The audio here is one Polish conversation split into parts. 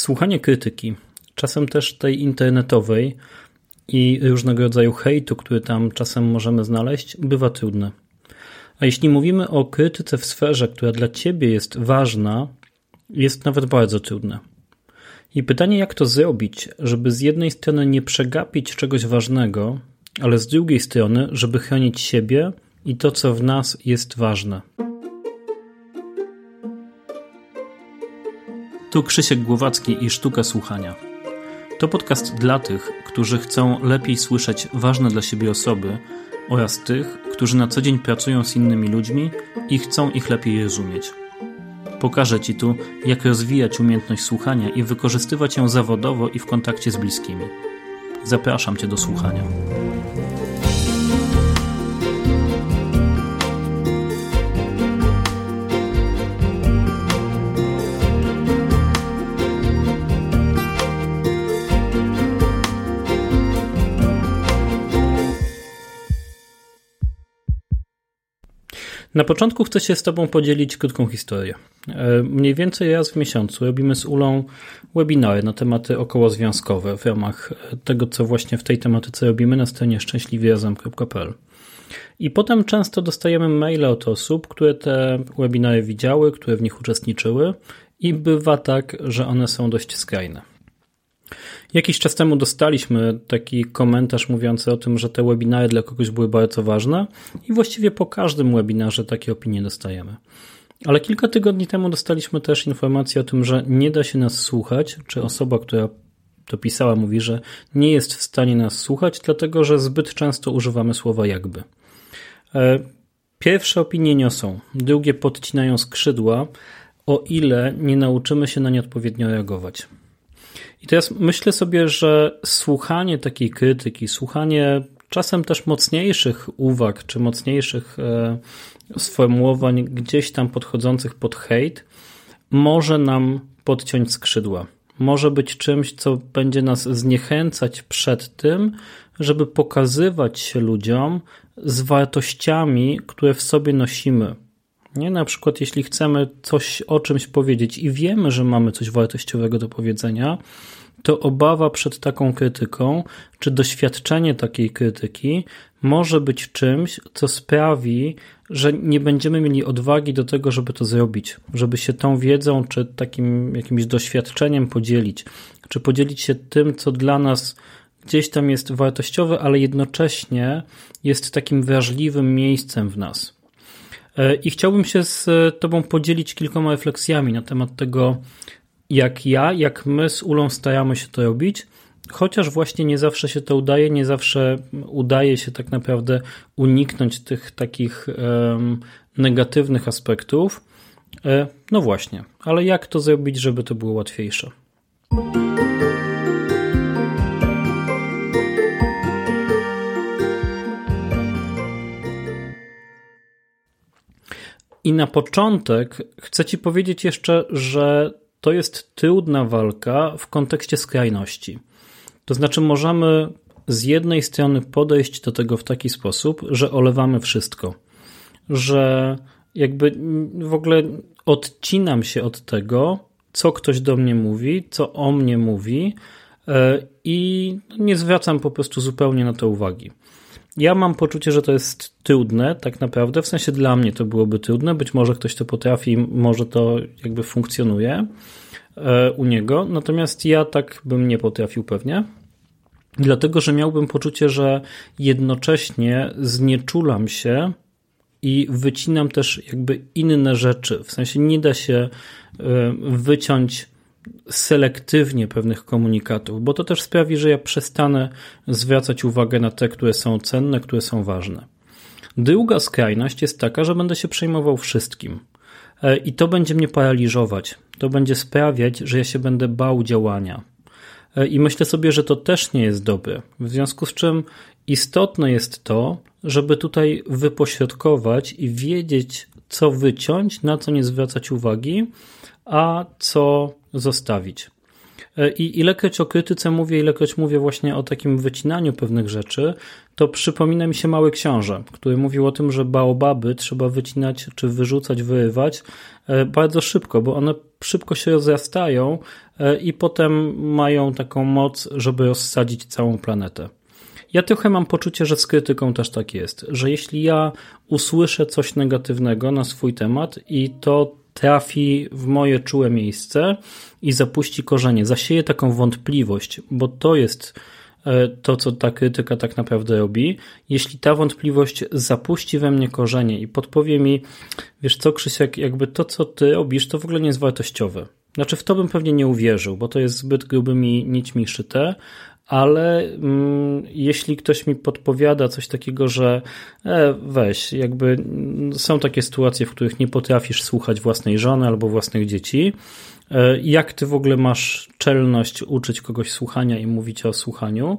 Słuchanie krytyki, czasem też tej internetowej i różnego rodzaju hejtu, który tam czasem możemy znaleźć, bywa trudne. A jeśli mówimy o krytyce w sferze, która dla ciebie jest ważna, jest nawet bardzo trudne. I pytanie, jak to zrobić, żeby z jednej strony nie przegapić czegoś ważnego, ale z drugiej strony, żeby chronić siebie i to, co w nas jest ważne. Tu Krzysiek Głowacki i Sztuka Słuchania. To podcast dla tych, którzy chcą lepiej słyszeć ważne dla siebie osoby oraz tych, którzy na co dzień pracują z innymi ludźmi i chcą ich lepiej rozumieć. Pokażę Ci tu, jak rozwijać umiejętność słuchania i wykorzystywać ją zawodowo i w kontakcie z bliskimi. Zapraszam Cię do słuchania. Na początku chcę się z Tobą podzielić krótką historię. E, mniej więcej raz w miesiącu robimy z Ulą webinary na tematy okołozwiązkowe w ramach tego, co właśnie w tej tematyce robimy na stronie szczęśliwierazem.pl. I potem często dostajemy maile od osób, które te webinary widziały, które w nich uczestniczyły i bywa tak, że one są dość skrajne. Jakiś czas temu dostaliśmy taki komentarz mówiący o tym, że te webinary dla kogoś były bardzo ważne i właściwie po każdym webinarze takie opinie dostajemy. Ale kilka tygodni temu dostaliśmy też informację o tym, że nie da się nas słuchać, czy osoba, która to pisała, mówi, że nie jest w stanie nas słuchać, dlatego że zbyt często używamy słowa jakby. E, pierwsze opinie niosą, drugie podcinają skrzydła, o ile nie nauczymy się na nie odpowiednio reagować. I teraz myślę sobie, że słuchanie takiej krytyki, słuchanie czasem też mocniejszych uwag, czy mocniejszych e, sformułowań gdzieś tam podchodzących pod hejt, może nam podciąć skrzydła. Może być czymś, co będzie nas zniechęcać przed tym, żeby pokazywać się ludziom z wartościami, które w sobie nosimy. Nie, na przykład, jeśli chcemy coś o czymś powiedzieć i wiemy, że mamy coś wartościowego do powiedzenia, to obawa przed taką krytyką, czy doświadczenie takiej krytyki może być czymś, co sprawi, że nie będziemy mieli odwagi do tego, żeby to zrobić, żeby się tą wiedzą, czy takim jakimś doświadczeniem podzielić, czy podzielić się tym, co dla nas gdzieś tam jest wartościowe, ale jednocześnie jest takim wrażliwym miejscem w nas. E, I chciałbym się z Tobą podzielić kilkoma refleksjami na temat tego, jak ja, jak my z Ulą staramy się to robić, chociaż właśnie nie zawsze się to udaje, nie zawsze udaje się tak naprawdę uniknąć tych takich um, negatywnych aspektów. E, no właśnie, ale jak to zrobić, żeby to było łatwiejsze? I na początek chcę Ci powiedzieć jeszcze, że to jest trudna walka w kontekście skrajności. To znaczy, możemy z jednej strony podejść do tego w taki sposób, że olewamy wszystko, że jakby w ogóle odcinam się od tego, co ktoś do mnie mówi, co o mnie mówi e, i nie zwracam po prostu zupełnie na to uwagi. Ja mam poczucie, że to jest trudne, tak naprawdę. W sensie dla mnie to byłoby trudne. Być może ktoś to potrafi, może to jakby funkcjonuje e, u niego. Natomiast ja tak bym nie potrafił pewnie. Dlatego, że miałbym poczucie, że jednocześnie znieczulam się i wycinam też jakby inne rzeczy. W sensie nie da się e, wyciąć selektywnie pewnych komunikatów, bo to też sprawi, że ja przestanę zwracać uwagę na te, które są cenne, które są ważne. Druga skrajność jest taka, że będę się przejmował wszystkim. E, I to będzie mnie paraliżować. To będzie sprawiać, że ja się będę bał działania. E, I myślę sobie, że to też nie jest dobre. W związku z czym istotne jest to, żeby tutaj wypośrodkować i wiedzieć, co wyciąć, na co nie zwracać uwagi, a co zostawić. E, I ilekroć o krytyce mówię, ilekroć mówię właśnie o takim wycinaniu pewnych rzeczy, to przypomina mi się Mały Książę, który mówił o tym, że baobaby trzeba wycinać czy wyrzucać, wyrywać e, bardzo szybko, bo one szybko się rozrastają e, i potem mają taką moc, żeby rozsadzić całą planetę. Ja trochę mam poczucie, że z krytyką też tak jest, że jeśli ja usłyszę coś negatywnego na swój temat i to trafi w moje czułe miejsce i zapuści korzenie, zasieje taką wątpliwość, bo to jest e, to, co ta krytyka tak naprawdę robi. Jeśli ta wątpliwość zapuści we mnie korzenie i podpowie mi, wiesz co, Krzysiek, jakby to, co ty robisz, to w ogóle nie jest wartościowe. Znaczy, w to bym pewnie nie uwierzył, bo to jest zbyt grubymi nićmi szyte, ale mm, jeśli ktoś mi podpowiada coś takiego, że e, weź, jakby mm, są takie sytuacje, w których nie potrafisz słuchać własnej żony albo własnych dzieci, e, jak ty w ogóle masz czelność uczyć kogoś słuchania i mówić o słuchaniu,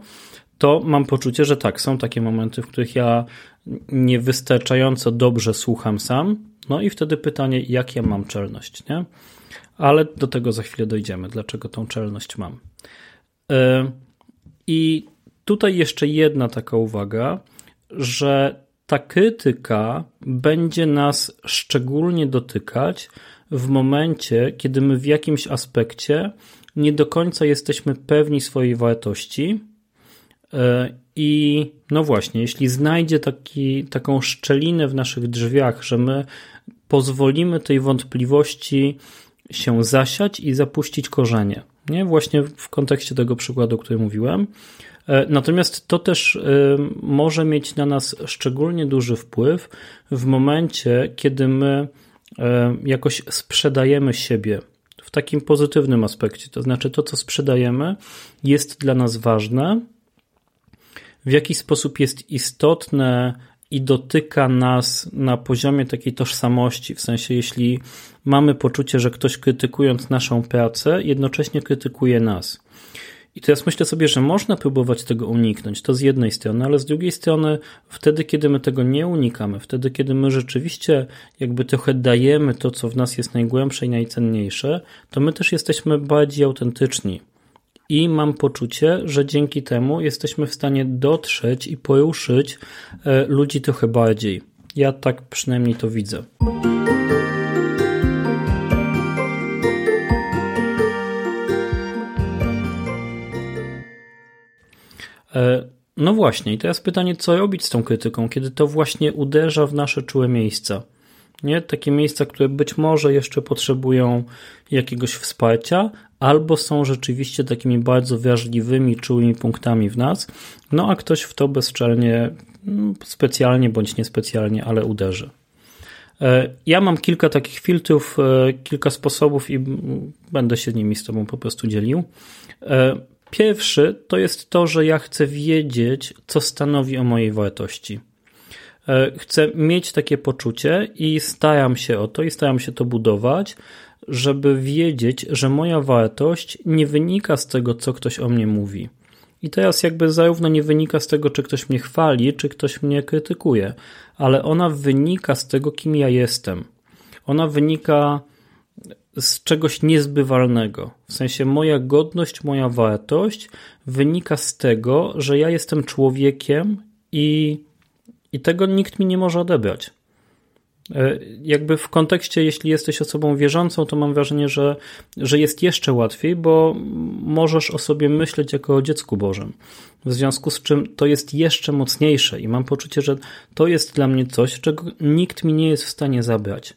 to mam poczucie, że tak, są takie momenty, w których ja niewystarczająco dobrze słucham sam, no i wtedy pytanie, jak ja mam czelność, nie? Ale do tego za chwilę dojdziemy, dlaczego tą czelność mam. E, i tutaj jeszcze jedna taka uwaga, że ta krytyka będzie nas szczególnie dotykać w momencie, kiedy my w jakimś aspekcie nie do końca jesteśmy pewni swojej wartości. E, I no właśnie, jeśli znajdzie taki, taką szczelinę w naszych drzwiach, że my pozwolimy tej wątpliwości się zasiać i zapuścić korzenie, nie? Właśnie w kontekście tego przykładu, o którym mówiłem. E, natomiast to też e, może mieć na nas szczególnie duży wpływ w momencie, kiedy my e, jakoś sprzedajemy siebie w takim pozytywnym aspekcie. To znaczy, to, co sprzedajemy, jest dla nas ważne, w jaki sposób jest istotne i dotyka nas na poziomie takiej tożsamości. W sensie, jeśli mamy poczucie, że ktoś krytykując naszą pracę, jednocześnie krytykuje nas. I teraz myślę sobie, że można próbować tego uniknąć, to z jednej strony, ale z drugiej strony, wtedy, kiedy my tego nie unikamy, wtedy, kiedy my rzeczywiście jakby trochę dajemy to, co w nas jest najgłębsze i najcenniejsze, to my też jesteśmy bardziej autentyczni. I mam poczucie, że dzięki temu jesteśmy w stanie dotrzeć i poruszyć e, ludzi trochę bardziej. Ja tak przynajmniej to widzę. E, no właśnie, i teraz pytanie, co robić z tą krytyką, kiedy to właśnie uderza w nasze czułe miejsca. Nie? Takie miejsca, które być może jeszcze potrzebują jakiegoś wsparcia, albo są rzeczywiście takimi bardzo wrażliwymi, czułymi punktami w nas, no a ktoś w to bezczelnie, mm, specjalnie bądź niespecjalnie, ale uderzy. E, ja mam kilka takich filtrów, e, kilka sposobów i będę się nimi z Tobą po prostu dzielił. Pierwszy to jest to, że ja chcę wiedzieć, co stanowi o mojej wartości. E, chcę mieć takie poczucie i staram się o to i staram się to budować, żeby wiedzieć, że moja wartość nie wynika z tego, co ktoś o mnie mówi. I teraz jakby zarówno nie wynika z tego, czy ktoś mnie chwali, czy ktoś mnie krytykuje, ale ona wynika z tego, kim ja jestem. Ona wynika z czegoś niezbywalnego. W sensie moja godność, moja wartość wynika z tego, że ja jestem człowiekiem i, i tego nikt mi nie może odebrać. E, jakby w kontekście, jeśli jesteś osobą wierzącą, to mam wrażenie, że, że jest jeszcze łatwiej, bo możesz o sobie myśleć jako o dziecku Bożym. W związku z czym to jest jeszcze mocniejsze i mam poczucie, że to jest dla mnie coś, czego nikt mi nie jest w stanie zabrać.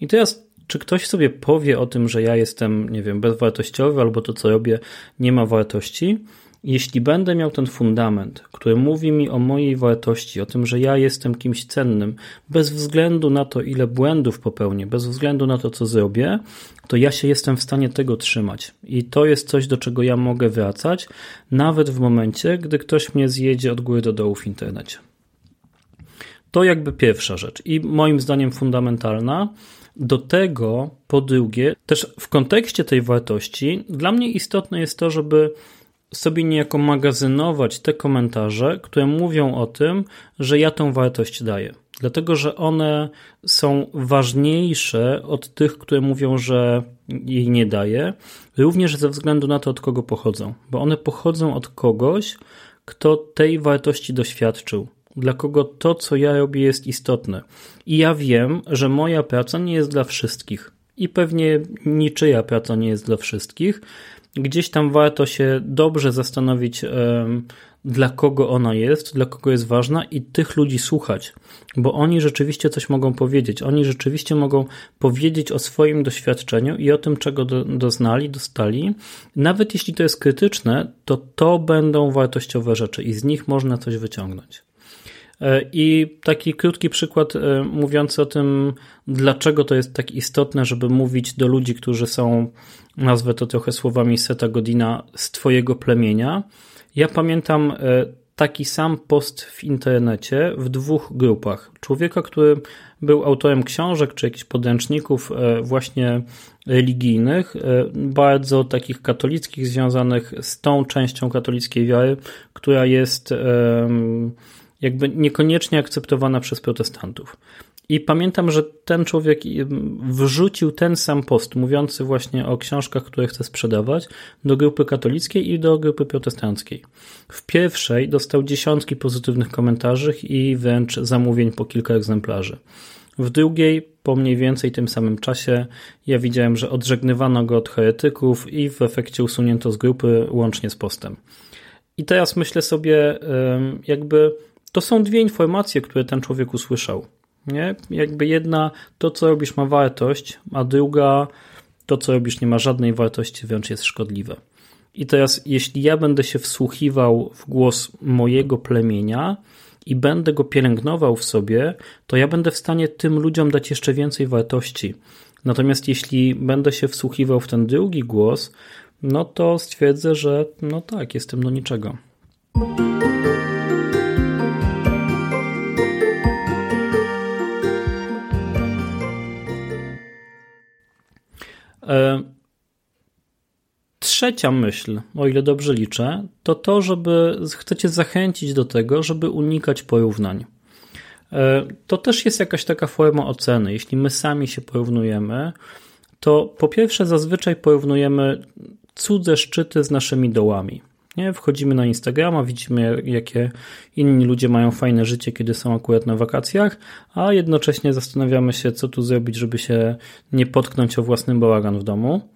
I teraz czy ktoś sobie powie o tym, że ja jestem, nie wiem, bezwartościowy albo to, co robię, nie ma wartości? Jeśli będę miał ten fundament, który mówi mi o mojej wartości, o tym, że ja jestem kimś cennym, bez względu na to, ile błędów popełnię, bez względu na to, co zrobię, to ja się jestem w stanie tego trzymać. I to jest coś, do czego ja mogę wracać, nawet w momencie, gdy ktoś mnie zjedzie od góry do dołu w internecie. To jakby pierwsza rzecz i moim zdaniem fundamentalna. Do tego, po drugie, też w kontekście tej wartości, dla mnie istotne jest to, żeby sobie niejako magazynować te komentarze, które mówią o tym, że ja tą wartość daję. dlatego że one są ważniejsze od tych, które mówią, że jej nie daje, również ze względu na to, od kogo pochodzą, bo one pochodzą od kogoś, kto tej wartości doświadczył, dla kogo to, co ja robię, jest istotne. I ja wiem, że moja praca nie jest dla wszystkich. I pewnie niczyja praca nie jest dla wszystkich. Gdzieś tam warto się dobrze zastanowić, dla kogo ona jest, dla kogo jest ważna i tych ludzi słuchać, bo oni rzeczywiście coś mogą powiedzieć. Oni rzeczywiście mogą powiedzieć o swoim doświadczeniu i o tym, czego do, doznali, dostali. Nawet jeśli to jest krytyczne, to to będą wartościowe rzeczy i z nich można coś wyciągnąć. E, I taki krótki przykład e, mówiący o tym, dlaczego to jest tak istotne, żeby mówić do ludzi, którzy są, nazwę to trochę słowami Seta Godina, z Twojego plemienia ja pamiętam e, taki sam post w internecie w dwóch grupach. Człowieka, który był autorem książek czy jakichś podręczników właśnie religijnych, bardzo takich katolickich, związanych z tą częścią katolickiej wiary, która jest jakby niekoniecznie akceptowana przez protestantów. I pamiętam, że ten człowiek wrzucił ten sam post mówiący właśnie o książkach, które chce sprzedawać do grupy katolickiej i do grupy protestanckiej. W pierwszej dostał dziesiątki pozytywnych komentarzy i wręcz zamówień po kilka egzemplarzy. W drugiej, po mniej więcej tym samym czasie, ja widziałem, że odżegnywano go od heretyków i w efekcie usunięto z grupy łącznie z postem. I teraz myślę sobie, jakby to są dwie informacje, które ten człowiek usłyszał. Nie? Jakby jedna, to co robisz ma wartość, a druga, to co robisz nie ma żadnej wartości, wręcz jest szkodliwe. I teraz, jeśli ja będę się wsłuchiwał w głos mojego plemienia i będę go pielęgnował w sobie, to ja będę w stanie tym ludziom dać jeszcze więcej wartości. Natomiast jeśli będę się wsłuchiwał w ten drugi głos, no to stwierdzę, że no tak, jestem do niczego. Trzecia myśl, o ile dobrze liczę, to to, żeby chcecie zachęcić do tego, żeby unikać porównań. E, to też jest jakaś taka forma oceny. Jeśli my sami się porównujemy, to po pierwsze zazwyczaj porównujemy cudze szczyty z naszymi dołami. Nie? Wchodzimy na Instagrama, widzimy, jakie inni ludzie mają fajne życie, kiedy są akurat na wakacjach, a jednocześnie zastanawiamy się, co tu zrobić, żeby się nie potknąć o własny bałagan w domu.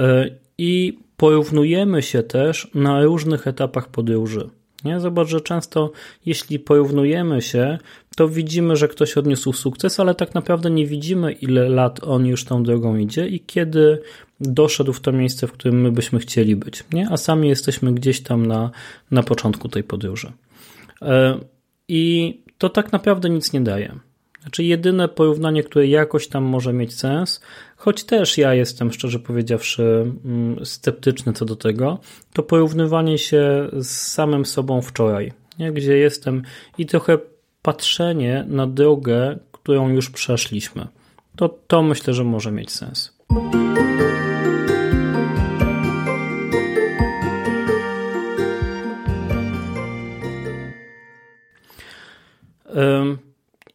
E, I porównujemy się też na różnych etapach podróży. Nie? Zobacz, że często jeśli porównujemy się, to widzimy, że ktoś odniósł sukces, ale tak naprawdę nie widzimy, ile lat on już tą drogą idzie i kiedy doszedł w to miejsce, w którym my byśmy chcieli być. Nie? A sami jesteśmy gdzieś tam na, na początku tej podróży. E, I to tak naprawdę nic nie daje. Znaczy, jedyne porównanie, które jakoś tam może mieć sens, choć też ja jestem, szczerze powiedziawszy, mm, sceptyczny co do tego, to porównywanie się z samym sobą wczoraj, nie? gdzie jestem i trochę patrzenie na drogę, którą już przeszliśmy. To, to myślę, że może mieć sens.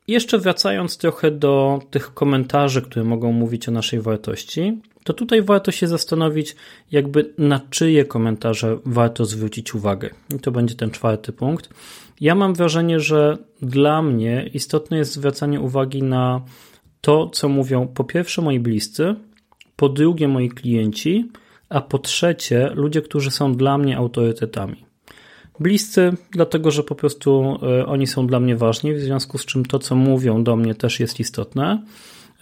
Jeszcze wracając trochę do tych komentarzy, które mogą mówić o naszej wartości, to tutaj warto się zastanowić, jakby na czyje komentarze warto zwrócić uwagę. I to będzie ten czwarty punkt. Ja mam wrażenie, że dla mnie istotne jest zwracanie uwagi na to, co mówią po pierwsze moi bliscy, po drugie moi klienci, a po trzecie ludzie, którzy są dla mnie autorytetami. Bliscy, dlatego że po prostu e, oni są dla mnie ważni, w związku z czym to, co mówią do mnie, też jest istotne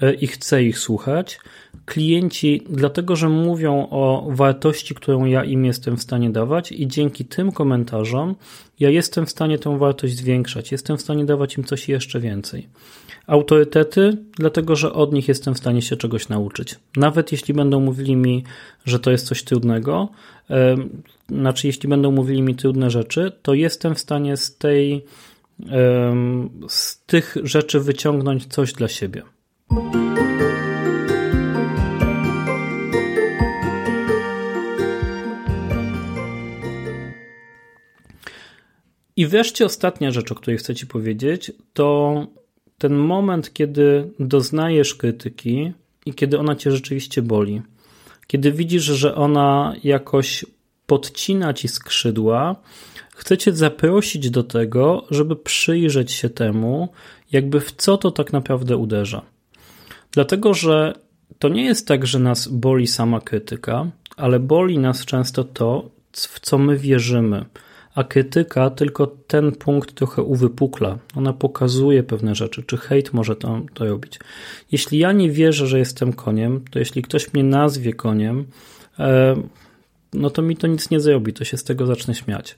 e, i chcę ich słuchać. Klienci, dlatego że mówią o wartości, którą ja im jestem w stanie dawać, i dzięki tym komentarzom ja jestem w stanie tę wartość zwiększać, jestem w stanie dawać im coś jeszcze więcej. Autorytety, dlatego że od nich jestem w stanie się czegoś nauczyć. Nawet jeśli będą mówili mi, że to jest coś trudnego, znaczy jeśli będą mówili mi trudne rzeczy, to jestem w stanie z tej z tych rzeczy wyciągnąć coś dla siebie. I wreszcie ostatnia rzecz, o której chcę Ci powiedzieć, to ten moment, kiedy doznajesz krytyki i kiedy ona cię rzeczywiście boli, kiedy widzisz, że ona jakoś podcina ci skrzydła, chcę cię zaprosić do tego, żeby przyjrzeć się temu, jakby w co to tak naprawdę uderza. Dlatego, że to nie jest tak, że nas boli sama krytyka, ale boli nas często to, w co my wierzymy. A krytyka tylko ten punkt trochę uwypukla. Ona pokazuje pewne rzeczy, czy hejt może to, to robić. Jeśli ja nie wierzę, że jestem koniem, to jeśli ktoś mnie nazwie koniem, e, no to mi to nic nie zrobi, to się z tego zacznę śmiać.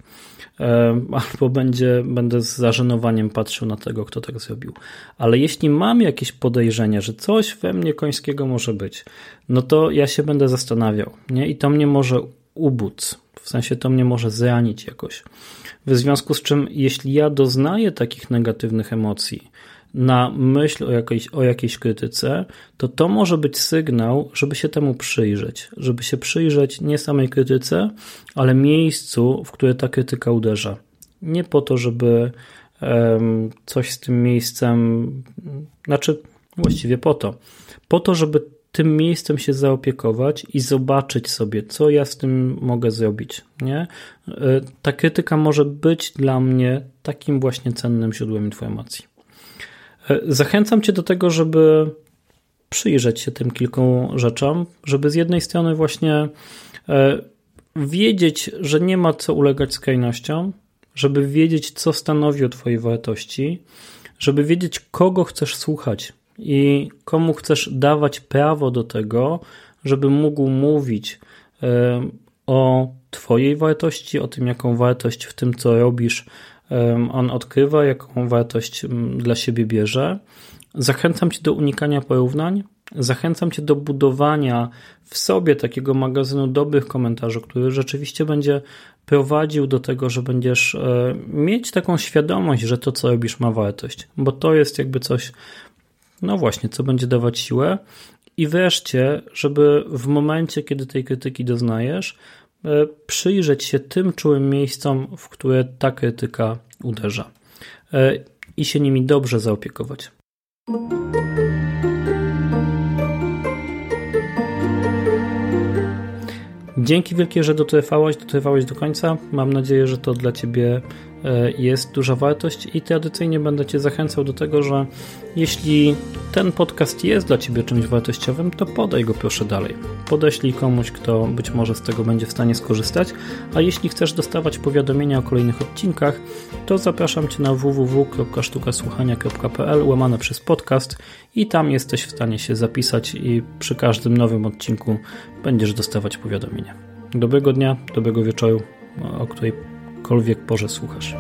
E, albo będzie, będę z zażenowaniem patrzył na tego, kto tak zrobił. Ale jeśli mam jakieś podejrzenie, że coś we mnie końskiego może być, no to ja się będę zastanawiał, nie? I to mnie może ubóc, w sensie to mnie może zranić jakoś. W związku z czym, jeśli ja doznaję takich negatywnych emocji, na myśl o jakiejś, o jakiejś krytyce, to to może być sygnał, żeby się temu przyjrzeć. Żeby się przyjrzeć nie samej krytyce, ale miejscu, w które ta krytyka uderza. Nie po to, żeby um, coś z tym miejscem, znaczy właściwie po to. Po to, żeby tym miejscem się zaopiekować i zobaczyć sobie, co ja z tym mogę zrobić. Nie? E, ta krytyka może być dla mnie takim właśnie cennym źródłem informacji. E, zachęcam Cię do tego, żeby przyjrzeć się tym kilku rzeczom, żeby z jednej strony właśnie e, wiedzieć, że nie ma co ulegać skrajnościom, żeby wiedzieć, co stanowi o Twojej wartości, żeby wiedzieć, kogo chcesz słuchać i komu chcesz dawać prawo do tego, żeby mógł mówić o Twojej wartości, o tym, jaką wartość w tym, co robisz, on odkrywa, jaką wartość dla siebie bierze. Zachęcam Cię do unikania porównań, zachęcam Cię do budowania w sobie takiego magazynu dobrych komentarzy, który rzeczywiście będzie prowadził do tego, że będziesz e, mieć taką świadomość, że to, co robisz, ma wartość, bo to jest jakby coś, no właśnie, co będzie dawać siłę. I wreszcie, żeby w momencie, kiedy tej krytyki doznajesz, E, przyjrzeć się tym czułym miejscom, w które ta krytyka uderza e, i się nimi dobrze zaopiekować. Dzięki wielkie, że dotrwałeś, dotrwałeś do końca. Mam nadzieję, że to dla Ciebie jest duża wartość i tradycyjnie będę Cię zachęcał do tego, że jeśli ten podcast jest dla Ciebie czymś wartościowym, to podaj go proszę dalej. Podeślij komuś, kto być może z tego będzie w stanie skorzystać, a jeśli chcesz dostawać powiadomienia o kolejnych odcinkach, to zapraszam Cię na www.sztukasłuchania.pl łamane przez podcast i tam jesteś w stanie się zapisać i przy każdym nowym odcinku będziesz dostawać powiadomienia. Dobrego dnia, dobrego wieczoru, o której jakiejkolwiek porze słuchasz.